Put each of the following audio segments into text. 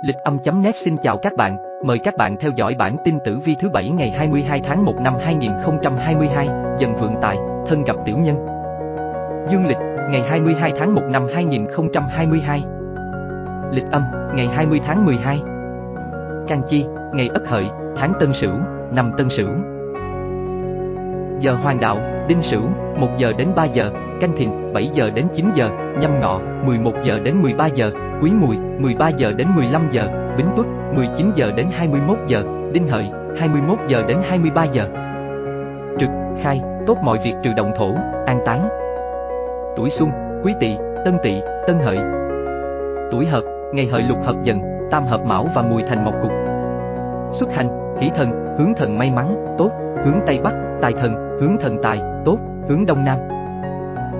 Lịch âm.net xin chào các bạn, mời các bạn theo dõi bản tin tử vi thứ bảy ngày 22 tháng 1 năm 2022, dần vượng tài, thân gặp tiểu nhân. Dương lịch, ngày 22 tháng 1 năm 2022. Lịch âm, ngày 20 tháng 12. Can chi, ngày Ất Hợi, tháng Tân Sửu, năm Tân Sửu. Giờ hoàng đạo, Đinh Sửu, 1 giờ đến 3 giờ, Canh Thìn, 7 giờ đến 9 giờ, Nhâm Ngọ, 11 giờ đến 13 giờ, Quý Mùi, 13 giờ đến 15 giờ, Bính Tuất, 19 giờ đến 21 giờ, Đinh Hợi, 21 giờ đến 23 giờ. Trực, khai, tốt mọi việc trừ động thổ, an táng. Tuổi Xuân, Quý Tỵ, Tân Tỵ, Tân Hợi. Tuổi Hợp, ngày Hợi lục hợp dần, tam hợp Mão và Mùi thành một cục. Xuất hành, hỷ thần, hướng thần may mắn, tốt, hướng Tây Bắc, tài thần, hướng thần tài, hướng Đông Nam.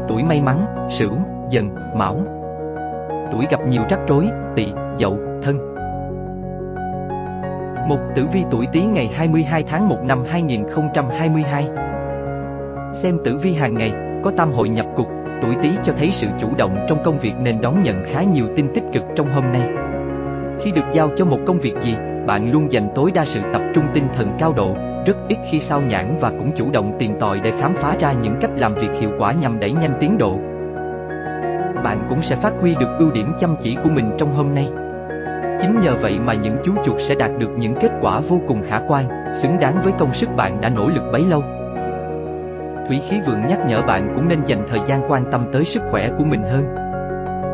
Tuổi may mắn, Sửu, Dần, Mão. Tuổi gặp nhiều rắc rối, Tỵ, Dậu, Thân. Một tử vi tuổi Tý ngày 22 tháng 1 năm 2022. Xem tử vi hàng ngày, có tam hội nhập cục, tuổi Tý cho thấy sự chủ động trong công việc nên đón nhận khá nhiều tin tích cực trong hôm nay. Khi được giao cho một công việc gì, bạn luôn dành tối đa sự tập trung tinh thần cao độ, rất ít khi sao nhãn và cũng chủ động tìm tòi để khám phá ra những cách làm việc hiệu quả nhằm đẩy nhanh tiến độ. Bạn cũng sẽ phát huy được ưu điểm chăm chỉ của mình trong hôm nay. Chính nhờ vậy mà những chú chuột sẽ đạt được những kết quả vô cùng khả quan, xứng đáng với công sức bạn đã nỗ lực bấy lâu. Thủy khí vượng nhắc nhở bạn cũng nên dành thời gian quan tâm tới sức khỏe của mình hơn.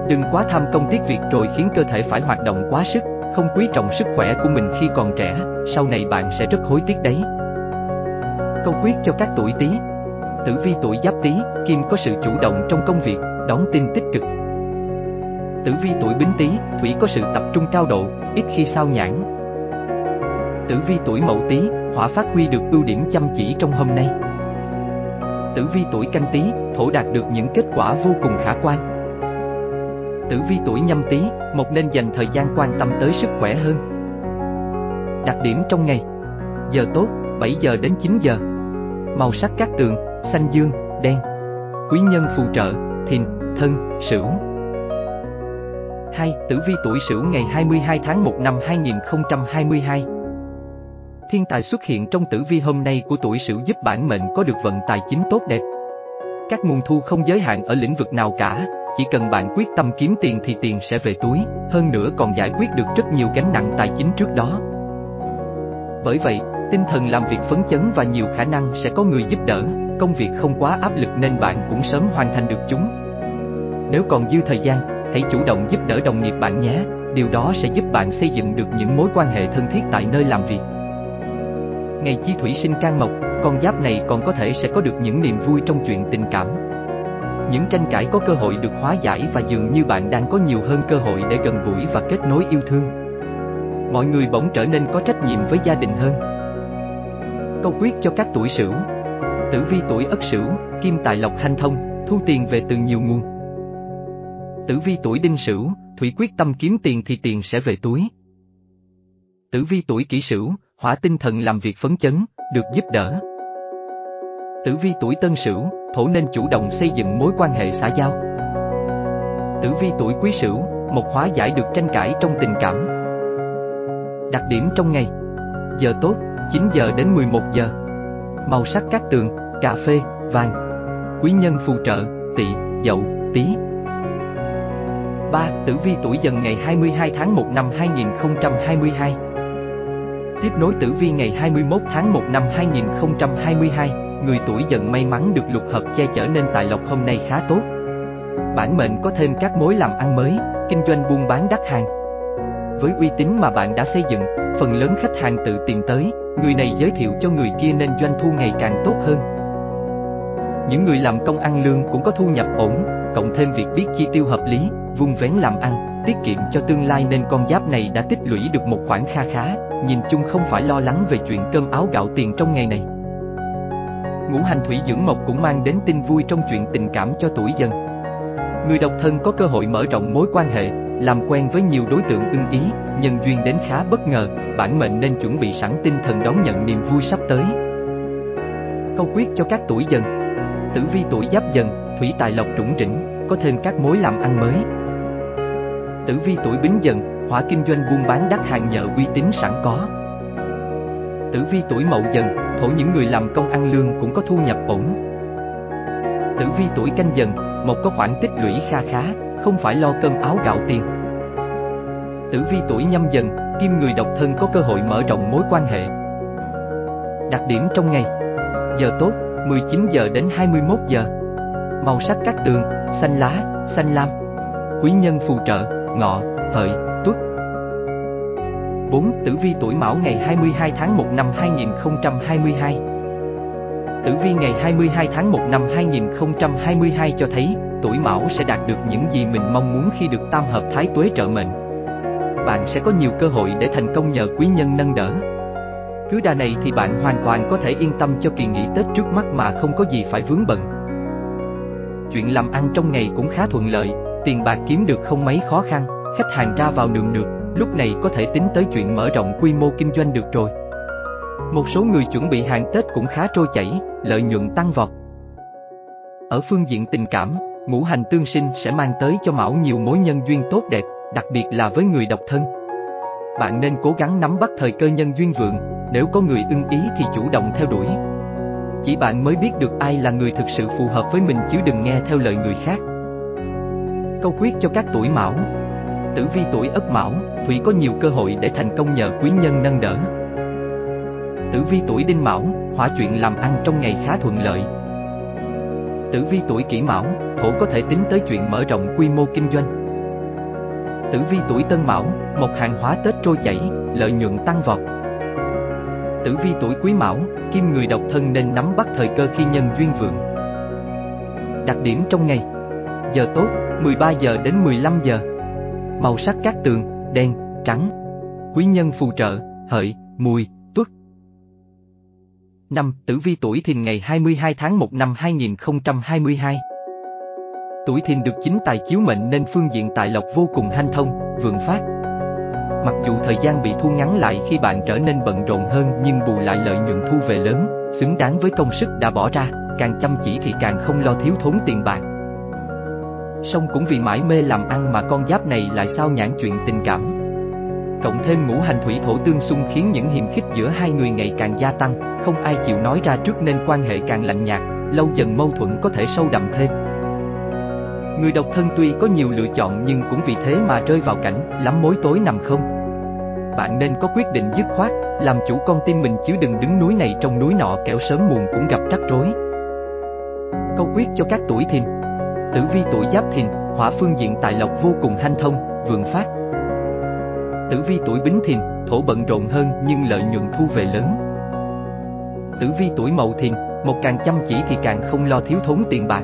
Đừng quá tham công tiếc việc rồi khiến cơ thể phải hoạt động quá sức, không quý trọng sức khỏe của mình khi còn trẻ, sau này bạn sẽ rất hối tiếc đấy. Câu quyết cho các tuổi Tý. Tử vi tuổi Giáp Tý, Kim có sự chủ động trong công việc, đón tin tích cực. Tử vi tuổi Bính Tý, Thủy có sự tập trung cao độ, ít khi sao nhãn. Tử vi tuổi Mậu Tý, Hỏa phát huy được ưu điểm chăm chỉ trong hôm nay. Tử vi tuổi Canh Tý, Thổ đạt được những kết quả vô cùng khả quan. Tử vi tuổi Nhâm Tý, một nên dành thời gian quan tâm tới sức khỏe hơn. Đặc điểm trong ngày. Giờ tốt, 7 giờ đến 9 giờ. Màu sắc các tường, xanh dương, đen. Quý nhân phù trợ, thìn, thân, sửu. 2. Tử vi tuổi Sửu ngày 22 tháng 1 năm 2022. Thiên tài xuất hiện trong tử vi hôm nay của tuổi Sửu giúp bản mệnh có được vận tài chính tốt đẹp. Các nguồn thu không giới hạn ở lĩnh vực nào cả, chỉ cần bạn quyết tâm kiếm tiền thì tiền sẽ về túi, hơn nữa còn giải quyết được rất nhiều gánh nặng tài chính trước đó. Bởi vậy, tinh thần làm việc phấn chấn và nhiều khả năng sẽ có người giúp đỡ, công việc không quá áp lực nên bạn cũng sớm hoàn thành được chúng. Nếu còn dư thời gian, hãy chủ động giúp đỡ đồng nghiệp bạn nhé, điều đó sẽ giúp bạn xây dựng được những mối quan hệ thân thiết tại nơi làm việc. Ngày chi thủy sinh can mộc, con giáp này còn có thể sẽ có được những niềm vui trong chuyện tình cảm. Những tranh cãi có cơ hội được hóa giải và dường như bạn đang có nhiều hơn cơ hội để gần gũi và kết nối yêu thương. Mọi người bỗng trở nên có trách nhiệm với gia đình hơn. Câu quyết cho các tuổi sửu Tử vi tuổi ất sửu, kim tài lộc hanh thông, thu tiền về từ nhiều nguồn. Tử vi tuổi đinh sửu, thủy quyết tâm kiếm tiền thì tiền sẽ về túi. Tử vi tuổi kỷ sửu, hỏa tinh thần làm việc phấn chấn, được giúp đỡ. Tử vi tuổi tân sửu, thổ nên chủ động xây dựng mối quan hệ xã giao. Tử vi tuổi quý sửu, một hóa giải được tranh cãi trong tình cảm. Đặc điểm trong ngày Giờ tốt, 9 giờ đến 11 giờ Màu sắc các tường, cà phê, vàng Quý nhân phù trợ, tỵ, dậu, tí 3. Tử vi tuổi dần ngày 22 tháng 1 năm 2022 Tiếp nối tử vi ngày 21 tháng 1 năm 2022 Người tuổi dần may mắn được lục hợp che chở nên tài lộc hôm nay khá tốt Bản mệnh có thêm các mối làm ăn mới, kinh doanh buôn bán đắt hàng với uy tín mà bạn đã xây dựng, phần lớn khách hàng tự tìm tới, người này giới thiệu cho người kia nên doanh thu ngày càng tốt hơn. Những người làm công ăn lương cũng có thu nhập ổn, cộng thêm việc biết chi tiêu hợp lý, vung vén làm ăn, tiết kiệm cho tương lai nên con giáp này đã tích lũy được một khoản kha khá, nhìn chung không phải lo lắng về chuyện cơm áo gạo tiền trong ngày này. Ngũ hành thủy dưỡng mộc cũng mang đến tin vui trong chuyện tình cảm cho tuổi dần. Người độc thân có cơ hội mở rộng mối quan hệ, làm quen với nhiều đối tượng ưng ý, nhân duyên đến khá bất ngờ, bản mệnh nên chuẩn bị sẵn tinh thần đón nhận niềm vui sắp tới. Câu quyết cho các tuổi dần Tử vi tuổi giáp dần, thủy tài lộc trũng rỉnh, có thêm các mối làm ăn mới. Tử vi tuổi bính dần, hỏa kinh doanh buôn bán đắt hàng nhờ uy tín sẵn có. Tử vi tuổi mậu dần, thổ những người làm công ăn lương cũng có thu nhập ổn. Tử vi tuổi canh dần, một có khoản tích lũy kha khá, không phải lo cơm áo gạo tiền. Tử vi tuổi nhâm dần, kim người độc thân có cơ hội mở rộng mối quan hệ. Đặc điểm trong ngày Giờ tốt, 19 giờ đến 21 giờ Màu sắc các tường, xanh lá, xanh lam Quý nhân phù trợ, ngọ, hợi, 4. Tử vi tuổi mão ngày 22 tháng 1 năm 2022 Tử vi ngày 22 tháng 1 năm 2022 cho thấy tuổi mão sẽ đạt được những gì mình mong muốn khi được tam hợp thái tuế trợ mệnh. Bạn sẽ có nhiều cơ hội để thành công nhờ quý nhân nâng đỡ. Cứ đà này thì bạn hoàn toàn có thể yên tâm cho kỳ nghỉ Tết trước mắt mà không có gì phải vướng bận. Chuyện làm ăn trong ngày cũng khá thuận lợi, tiền bạc kiếm được không mấy khó khăn, khách hàng ra vào đường được, lúc này có thể tính tới chuyện mở rộng quy mô kinh doanh được rồi. Một số người chuẩn bị hàng Tết cũng khá trôi chảy, lợi nhuận tăng vọt. Ở phương diện tình cảm, ngũ hành tương sinh sẽ mang tới cho Mão nhiều mối nhân duyên tốt đẹp, đặc biệt là với người độc thân. Bạn nên cố gắng nắm bắt thời cơ nhân duyên vượng, nếu có người ưng ý thì chủ động theo đuổi. Chỉ bạn mới biết được ai là người thực sự phù hợp với mình chứ đừng nghe theo lời người khác. Câu quyết cho các tuổi Mão Tử vi tuổi Ất Mão, Thủy có nhiều cơ hội để thành công nhờ quý nhân nâng đỡ. Tử vi tuổi Đinh Mão, hỏa chuyện làm ăn trong ngày khá thuận lợi. Tử vi tuổi Kỷ Mão, thổ có thể tính tới chuyện mở rộng quy mô kinh doanh. Tử vi tuổi Tân Mão, một hàng hóa Tết trôi chảy, lợi nhuận tăng vọt. Tử vi tuổi Quý Mão, kim người độc thân nên nắm bắt thời cơ khi nhân duyên vượng. Đặc điểm trong ngày Giờ tốt, 13 giờ đến 15 giờ Màu sắc các tường, đen, trắng Quý nhân phù trợ, hợi, mùi, Tuất. Năm Tử vi tuổi thìn ngày 22 tháng 1 năm 2022 Tuổi thìn được chính tài chiếu mệnh nên phương diện tài lộc vô cùng hanh thông, vượng phát. Mặc dù thời gian bị thu ngắn lại khi bạn trở nên bận rộn hơn nhưng bù lại lợi nhuận thu về lớn, xứng đáng với công sức đã bỏ ra, càng chăm chỉ thì càng không lo thiếu thốn tiền bạc. Song cũng vì mãi mê làm ăn mà con giáp này lại sao nhãn chuyện tình cảm, Cộng thêm ngũ hành thủy thổ tương xung khiến những hiềm khích giữa hai người ngày càng gia tăng, không ai chịu nói ra trước nên quan hệ càng lạnh nhạt, lâu dần mâu thuẫn có thể sâu đậm thêm. Người độc thân tuy có nhiều lựa chọn nhưng cũng vì thế mà rơi vào cảnh lắm mối tối nằm không. Bạn nên có quyết định dứt khoát, làm chủ con tim mình chứ đừng đứng núi này trong núi nọ kẻo sớm muộn cũng gặp rắc rối. Câu quyết cho các tuổi thìn Tử vi tuổi giáp thìn, hỏa phương diện tài lộc vô cùng hanh thông, vượng phát, Tử vi tuổi Bính Thìn, thổ bận rộn hơn nhưng lợi nhuận thu về lớn. Tử vi tuổi Mậu Thìn, một càng chăm chỉ thì càng không lo thiếu thốn tiền bạc.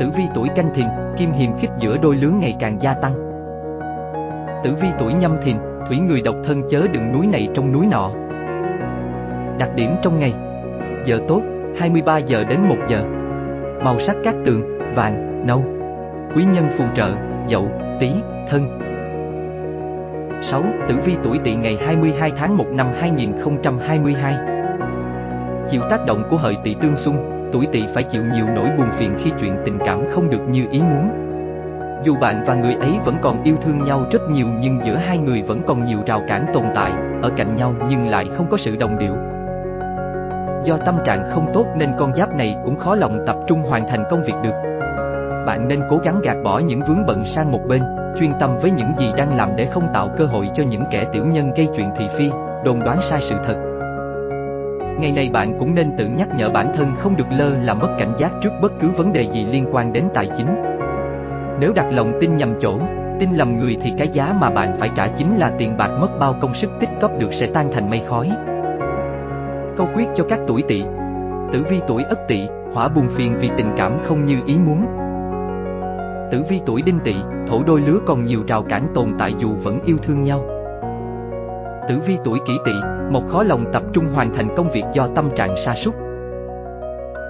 Tử vi tuổi Canh Thìn, kim hiềm khích giữa đôi lứa ngày càng gia tăng. Tử vi tuổi Nhâm Thìn, thủy người độc thân chớ đừng núi này trong núi nọ. Đặc điểm trong ngày Giờ tốt, 23 giờ đến 1 giờ Màu sắc các tường, vàng, nâu Quý nhân phù trợ, dậu, tí, thân 6. Tử vi tuổi tỵ ngày 22 tháng 1 năm 2022 Chịu tác động của hợi tỵ tương xung, tuổi tỵ phải chịu nhiều nỗi buồn phiền khi chuyện tình cảm không được như ý muốn. Dù bạn và người ấy vẫn còn yêu thương nhau rất nhiều nhưng giữa hai người vẫn còn nhiều rào cản tồn tại, ở cạnh nhau nhưng lại không có sự đồng điệu. Do tâm trạng không tốt nên con giáp này cũng khó lòng tập trung hoàn thành công việc được. Bạn nên cố gắng gạt bỏ những vướng bận sang một bên, chuyên tâm với những gì đang làm để không tạo cơ hội cho những kẻ tiểu nhân gây chuyện thị phi, đồn đoán sai sự thật. Ngày này bạn cũng nên tự nhắc nhở bản thân không được lơ là mất cảnh giác trước bất cứ vấn đề gì liên quan đến tài chính. Nếu đặt lòng tin nhầm chỗ, tin lầm người thì cái giá mà bạn phải trả chính là tiền bạc mất bao công sức tích góp được sẽ tan thành mây khói. Câu quyết cho các tuổi tỵ Tử vi tuổi ất tỵ, hỏa buồn phiền vì tình cảm không như ý muốn, Tử vi tuổi đinh tỵ, thổ đôi lứa còn nhiều rào cản tồn tại dù vẫn yêu thương nhau. Tử vi tuổi kỷ tỵ, một khó lòng tập trung hoàn thành công việc do tâm trạng sa sút.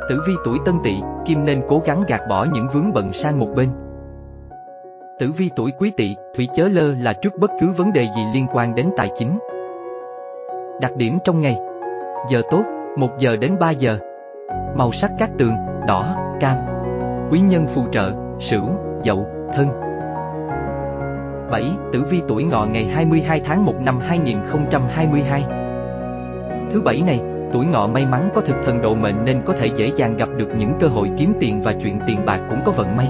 Tử vi tuổi tân tỵ, kim nên cố gắng gạt bỏ những vướng bận sang một bên. Tử vi tuổi quý tỵ, thủy chớ lơ là trước bất cứ vấn đề gì liên quan đến tài chính. Đặc điểm trong ngày Giờ tốt, 1 giờ đến 3 giờ Màu sắc các tường, đỏ, cam Quý nhân phù trợ, Sửu, Dậu, Thân 7. Tử vi tuổi ngọ ngày 22 tháng 1 năm 2022 Thứ bảy này, tuổi ngọ may mắn có thực thần độ mệnh nên có thể dễ dàng gặp được những cơ hội kiếm tiền và chuyện tiền bạc cũng có vận may.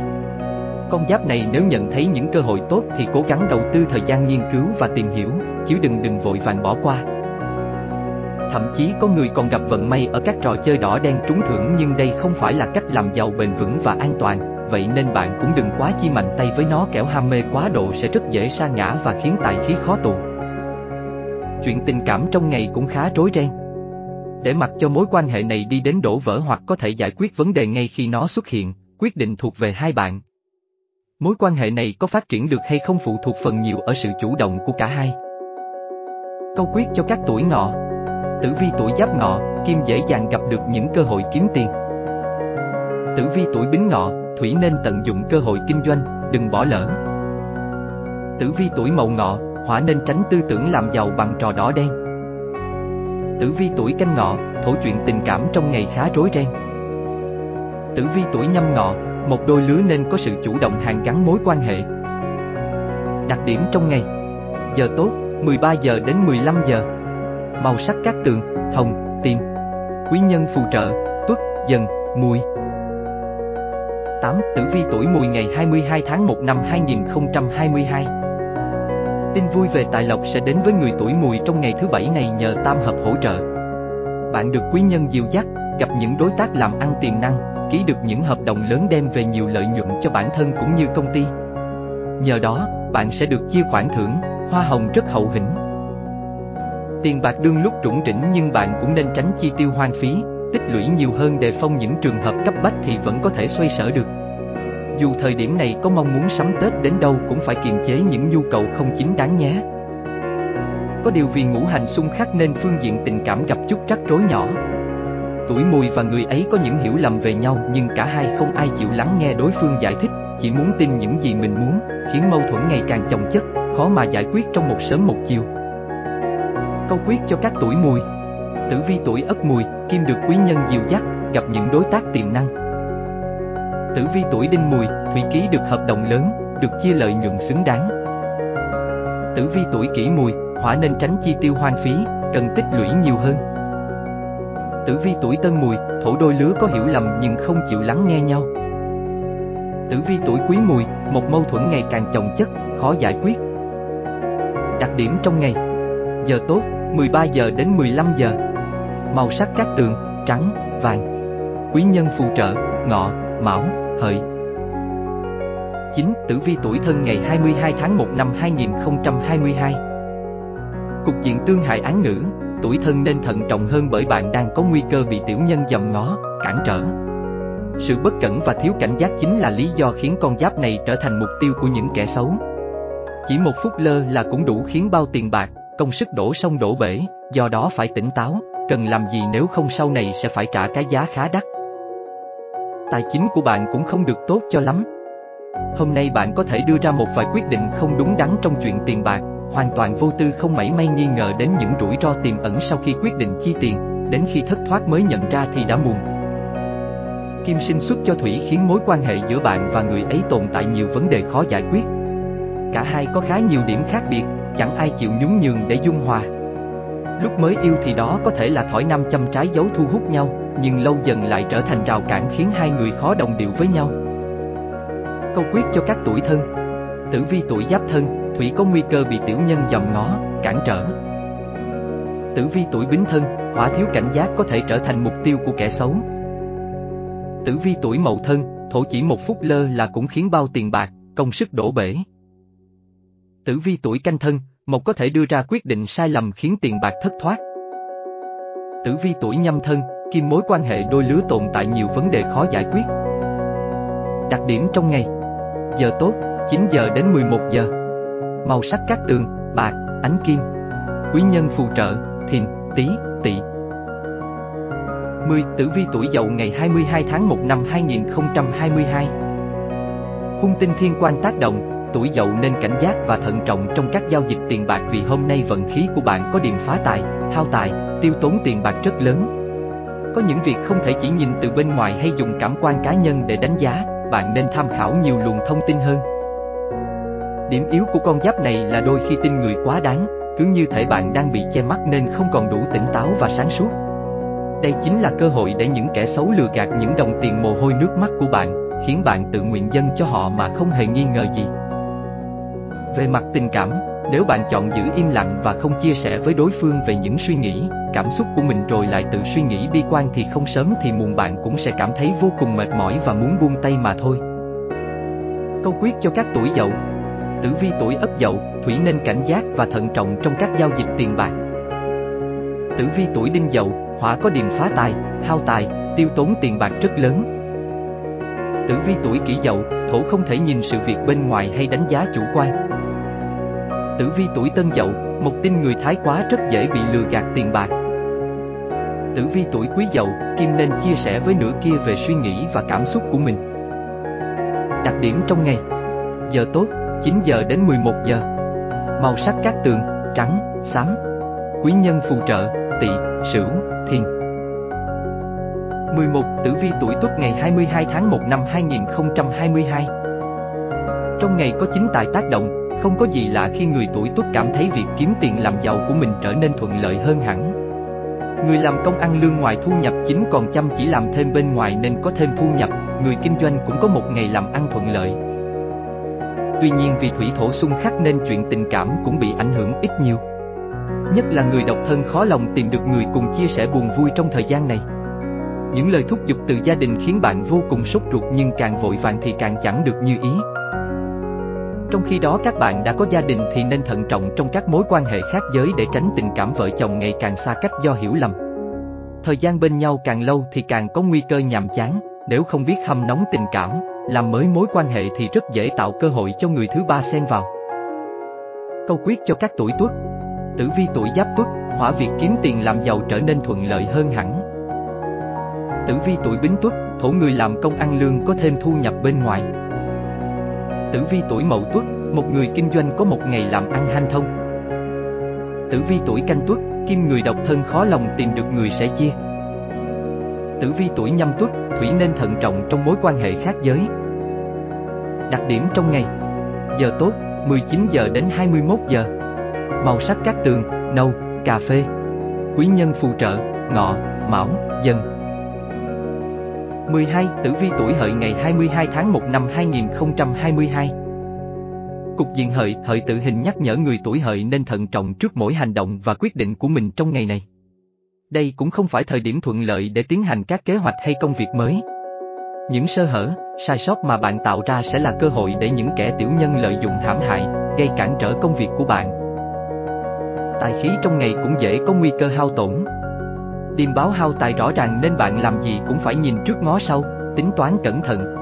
Con giáp này nếu nhận thấy những cơ hội tốt thì cố gắng đầu tư thời gian nghiên cứu và tìm hiểu, chứ đừng đừng vội vàng bỏ qua. Thậm chí có người còn gặp vận may ở các trò chơi đỏ đen trúng thưởng nhưng đây không phải là cách làm giàu bền vững và an toàn, vậy nên bạn cũng đừng quá chi mạnh tay với nó kẻo ham mê quá độ sẽ rất dễ sa ngã và khiến tài khí khó tụ. Chuyện tình cảm trong ngày cũng khá rối ren. Để mặc cho mối quan hệ này đi đến đổ vỡ hoặc có thể giải quyết vấn đề ngay khi nó xuất hiện, quyết định thuộc về hai bạn. Mối quan hệ này có phát triển được hay không phụ thuộc phần nhiều ở sự chủ động của cả hai. Câu quyết cho các tuổi ngọ Tử vi tuổi giáp ngọ, kim dễ dàng gặp được những cơ hội kiếm tiền. Tử vi tuổi bính ngọ, thủy nên tận dụng cơ hội kinh doanh, đừng bỏ lỡ. Tử vi tuổi mậu ngọ, hỏa nên tránh tư tưởng làm giàu bằng trò đỏ đen. Tử vi tuổi canh ngọ, thổ chuyện tình cảm trong ngày khá rối ren. Tử vi tuổi nhâm ngọ, một đôi lứa nên có sự chủ động hàn gắn mối quan hệ. Đặc điểm trong ngày Giờ tốt, 13 giờ đến 15 giờ Màu sắc các tường, hồng, tím Quý nhân phù trợ, tuất, dần, mùi 8. Tử vi tuổi mùi ngày 22 tháng 1 năm 2022 Tin vui về tài lộc sẽ đến với người tuổi mùi trong ngày thứ bảy này nhờ tam hợp hỗ trợ. Bạn được quý nhân dìu dắt, gặp những đối tác làm ăn tiềm năng, ký được những hợp đồng lớn đem về nhiều lợi nhuận cho bản thân cũng như công ty. Nhờ đó, bạn sẽ được chia khoản thưởng, hoa hồng rất hậu hĩnh. Tiền bạc đương lúc trũng rỉnh nhưng bạn cũng nên tránh chi tiêu hoang phí, tích lũy nhiều hơn đề phòng những trường hợp cấp bách thì vẫn có thể xoay sở được. Dù thời điểm này có mong muốn sắm Tết đến đâu cũng phải kiềm chế những nhu cầu không chính đáng nhé. Có điều vì ngũ hành xung khắc nên phương diện tình cảm gặp chút rắc rối nhỏ. Tuổi mùi và người ấy có những hiểu lầm về nhau nhưng cả hai không ai chịu lắng nghe đối phương giải thích, chỉ muốn tin những gì mình muốn, khiến mâu thuẫn ngày càng chồng chất, khó mà giải quyết trong một sớm một chiều. Câu quyết cho các tuổi mùi Tử vi tuổi ất mùi, kim được quý nhân dìu dắt, gặp những đối tác tiềm năng. Tử vi tuổi đinh mùi, thủy ký được hợp đồng lớn, được chia lợi nhuận xứng đáng. Tử vi tuổi kỷ mùi, hỏa nên tránh chi tiêu hoang phí, cần tích lũy nhiều hơn. Tử vi tuổi tân mùi, thổ đôi lứa có hiểu lầm nhưng không chịu lắng nghe nhau. Tử vi tuổi quý mùi, một mâu thuẫn ngày càng chồng chất, khó giải quyết. Đặc điểm trong ngày Giờ tốt, 13 giờ đến 15 giờ Màu sắc các tường, trắng, vàng Quý nhân phù trợ, ngọ, mão, hợi 9. Tử vi tuổi thân ngày 22 tháng 1 năm 2022 Cục diện tương hại án ngữ, tuổi thân nên thận trọng hơn bởi bạn đang có nguy cơ bị tiểu nhân dầm ngó, cản trở. Sự bất cẩn và thiếu cảnh giác chính là lý do khiến con giáp này trở thành mục tiêu của những kẻ xấu. Chỉ một phút lơ là cũng đủ khiến bao tiền bạc, công sức đổ sông đổ bể, do đó phải tỉnh táo, cần làm gì nếu không sau này sẽ phải trả cái giá khá đắt. Tài chính của bạn cũng không được tốt cho lắm. Hôm nay bạn có thể đưa ra một vài quyết định không đúng đắn trong chuyện tiền bạc, hoàn toàn vô tư không mảy may nghi ngờ đến những rủi ro tiềm ẩn sau khi quyết định chi tiền, đến khi thất thoát mới nhận ra thì đã muộn. Kim sinh xuất cho Thủy khiến mối quan hệ giữa bạn và người ấy tồn tại nhiều vấn đề khó giải quyết. Cả hai có khá nhiều điểm khác biệt, chẳng ai chịu nhún nhường để dung hòa. Lúc mới yêu thì đó có thể là thỏi nam châm trái dấu thu hút nhau, nhưng lâu dần lại trở thành rào cản khiến hai người khó đồng điệu với nhau. Câu quyết cho các tuổi thân Tử vi tuổi giáp thân, Thủy có nguy cơ bị tiểu nhân dòm ngó, cản trở. Tử vi tuổi bính thân, hỏa thiếu cảnh giác có thể trở thành mục tiêu của kẻ xấu. Tử vi tuổi mậu thân, thổ chỉ một phút lơ là cũng khiến bao tiền bạc, công sức đổ bể. Tử vi tuổi canh thân, một có thể đưa ra quyết định sai lầm khiến tiền bạc thất thoát. Tử vi tuổi nhâm thân, kim mối quan hệ đôi lứa tồn tại nhiều vấn đề khó giải quyết. Đặc điểm trong ngày Giờ tốt, 9 giờ đến 11 giờ Màu sắc các tường, bạc, ánh kim Quý nhân phù trợ, thìn, tý, tỵ 10. Tử vi tuổi dậu ngày 22 tháng 1 năm 2022 Hung tinh thiên quan tác động, tuổi dậu nên cảnh giác và thận trọng trong các giao dịch tiền bạc vì hôm nay vận khí của bạn có điểm phá tài, hao tài, tiêu tốn tiền bạc rất lớn. Có những việc không thể chỉ nhìn từ bên ngoài hay dùng cảm quan cá nhân để đánh giá, bạn nên tham khảo nhiều luồng thông tin hơn. Điểm yếu của con giáp này là đôi khi tin người quá đáng, cứ như thể bạn đang bị che mắt nên không còn đủ tỉnh táo và sáng suốt. Đây chính là cơ hội để những kẻ xấu lừa gạt những đồng tiền mồ hôi nước mắt của bạn, khiến bạn tự nguyện dâng cho họ mà không hề nghi ngờ gì. Về mặt tình cảm, nếu bạn chọn giữ im lặng và không chia sẻ với đối phương về những suy nghĩ, cảm xúc của mình rồi lại tự suy nghĩ bi quan thì không sớm thì muộn bạn cũng sẽ cảm thấy vô cùng mệt mỏi và muốn buông tay mà thôi. Câu quyết cho các tuổi dậu Tử vi tuổi ất dậu, thủy nên cảnh giác và thận trọng trong các giao dịch tiền bạc. Tử vi tuổi đinh dậu, hỏa có điềm phá tài, hao tài, tiêu tốn tiền bạc rất lớn. Tử vi tuổi kỷ dậu, thổ không thể nhìn sự việc bên ngoài hay đánh giá chủ quan. Tử vi tuổi tân dậu, một tin người thái quá rất dễ bị lừa gạt tiền bạc. Tử vi tuổi quý dậu, kim nên chia sẻ với nửa kia về suy nghĩ và cảm xúc của mình. Đặc điểm trong ngày Giờ tốt, 9 giờ đến 11 giờ Màu sắc các tường, trắng, xám Quý nhân phù trợ, tỵ, sửu, thiền. 11. Tử vi tuổi Tuất ngày 22 tháng 1 năm 2022 Trong ngày có chính tài tác động, không có gì lạ khi người tuổi Tuất cảm thấy việc kiếm tiền làm giàu của mình trở nên thuận lợi hơn hẳn. Người làm công ăn lương ngoài thu nhập chính còn chăm chỉ làm thêm bên ngoài nên có thêm thu nhập, người kinh doanh cũng có một ngày làm ăn thuận lợi. Tuy nhiên vì thủy thổ xung khắc nên chuyện tình cảm cũng bị ảnh hưởng ít nhiều. Nhất là người độc thân khó lòng tìm được người cùng chia sẻ buồn vui trong thời gian này. Những lời thúc giục từ gia đình khiến bạn vô cùng sốt ruột nhưng càng vội vàng thì càng chẳng được như ý. Trong khi đó các bạn đã có gia đình thì nên thận trọng trong các mối quan hệ khác giới để tránh tình cảm vợ chồng ngày càng xa cách do hiểu lầm. Thời gian bên nhau càng lâu thì càng có nguy cơ nhàm chán, nếu không biết hâm nóng tình cảm, làm mới mối quan hệ thì rất dễ tạo cơ hội cho người thứ ba xen vào. Câu quyết cho các tuổi tuất Tử vi tuổi giáp tuất, hỏa việc kiếm tiền làm giàu trở nên thuận lợi hơn hẳn. Tử vi tuổi bính tuất, thổ người làm công ăn lương có thêm thu nhập bên ngoài. Tử vi tuổi mậu tuất, một người kinh doanh có một ngày làm ăn hanh thông. Tử vi tuổi canh tuất, kim người độc thân khó lòng tìm được người sẻ chia. Tử vi tuổi nhâm tuất, thủy nên thận trọng trong mối quan hệ khác giới. Đặc điểm trong ngày Giờ tốt, 19 giờ đến 21 giờ Màu sắc các tường, nâu, cà phê Quý nhân phù trợ, ngọ, mão, dần 12. Tử vi tuổi hợi ngày 22 tháng 1 năm 2022 Cục diện hợi, hợi tự hình nhắc nhở người tuổi hợi nên thận trọng trước mỗi hành động và quyết định của mình trong ngày này. Đây cũng không phải thời điểm thuận lợi để tiến hành các kế hoạch hay công việc mới. Những sơ hở, sai sót mà bạn tạo ra sẽ là cơ hội để những kẻ tiểu nhân lợi dụng hãm hại, gây cản trở công việc của bạn. Tài khí trong ngày cũng dễ có nguy cơ hao tổn. Điềm báo hao tài rõ ràng nên bạn làm gì cũng phải nhìn trước ngó sau, tính toán cẩn thận.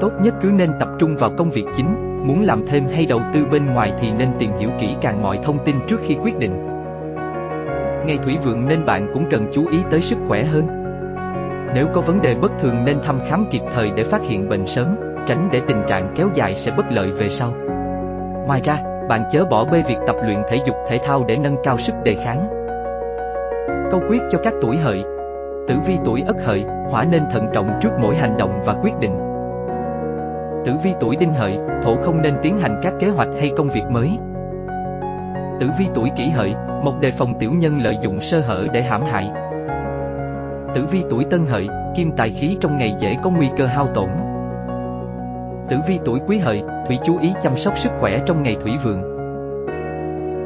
Tốt nhất cứ nên tập trung vào công việc chính, muốn làm thêm hay đầu tư bên ngoài thì nên tìm hiểu kỹ càng mọi thông tin trước khi quyết định. Ngày thủy vượng nên bạn cũng cần chú ý tới sức khỏe hơn. Nếu có vấn đề bất thường nên thăm khám kịp thời để phát hiện bệnh sớm, tránh để tình trạng kéo dài sẽ bất lợi về sau. Ngoài ra, bạn chớ bỏ bê việc tập luyện thể dục thể thao để nâng cao sức đề kháng. Câu quyết cho các tuổi hợi Tử vi tuổi ất hợi, hỏa nên thận trọng trước mỗi hành động và quyết định. Tử vi tuổi đinh hợi, thổ không nên tiến hành các kế hoạch hay công việc mới. Tử vi tuổi kỷ hợi, một đề phòng tiểu nhân lợi dụng sơ hở để hãm hại. Tử vi tuổi tân hợi, kim tài khí trong ngày dễ có nguy cơ hao tổn. Tử vi tuổi quý hợi, thủy chú ý chăm sóc sức khỏe trong ngày thủy vượng.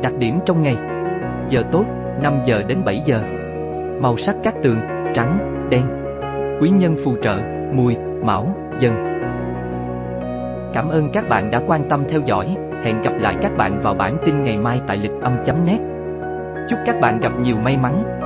Đặc điểm trong ngày Giờ tốt, 5 giờ đến 7 giờ Màu sắc các tường, trắng, đen Quý nhân phù trợ, mùi, mão, dần Cảm ơn các bạn đã quan tâm theo dõi, hẹn gặp lại các bạn vào bản tin ngày mai tại lịch âm .net. Chúc các bạn gặp nhiều may mắn.